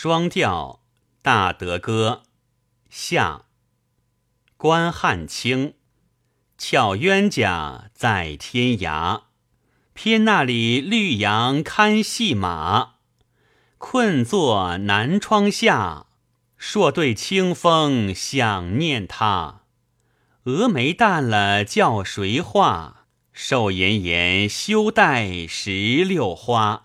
双调大德歌下，关汉卿，巧冤家在天涯，偏那里绿杨堪戏马，困坐南窗下，朔对清风想念他，蛾眉淡了叫谁画，瘦颜颜，休带石榴花。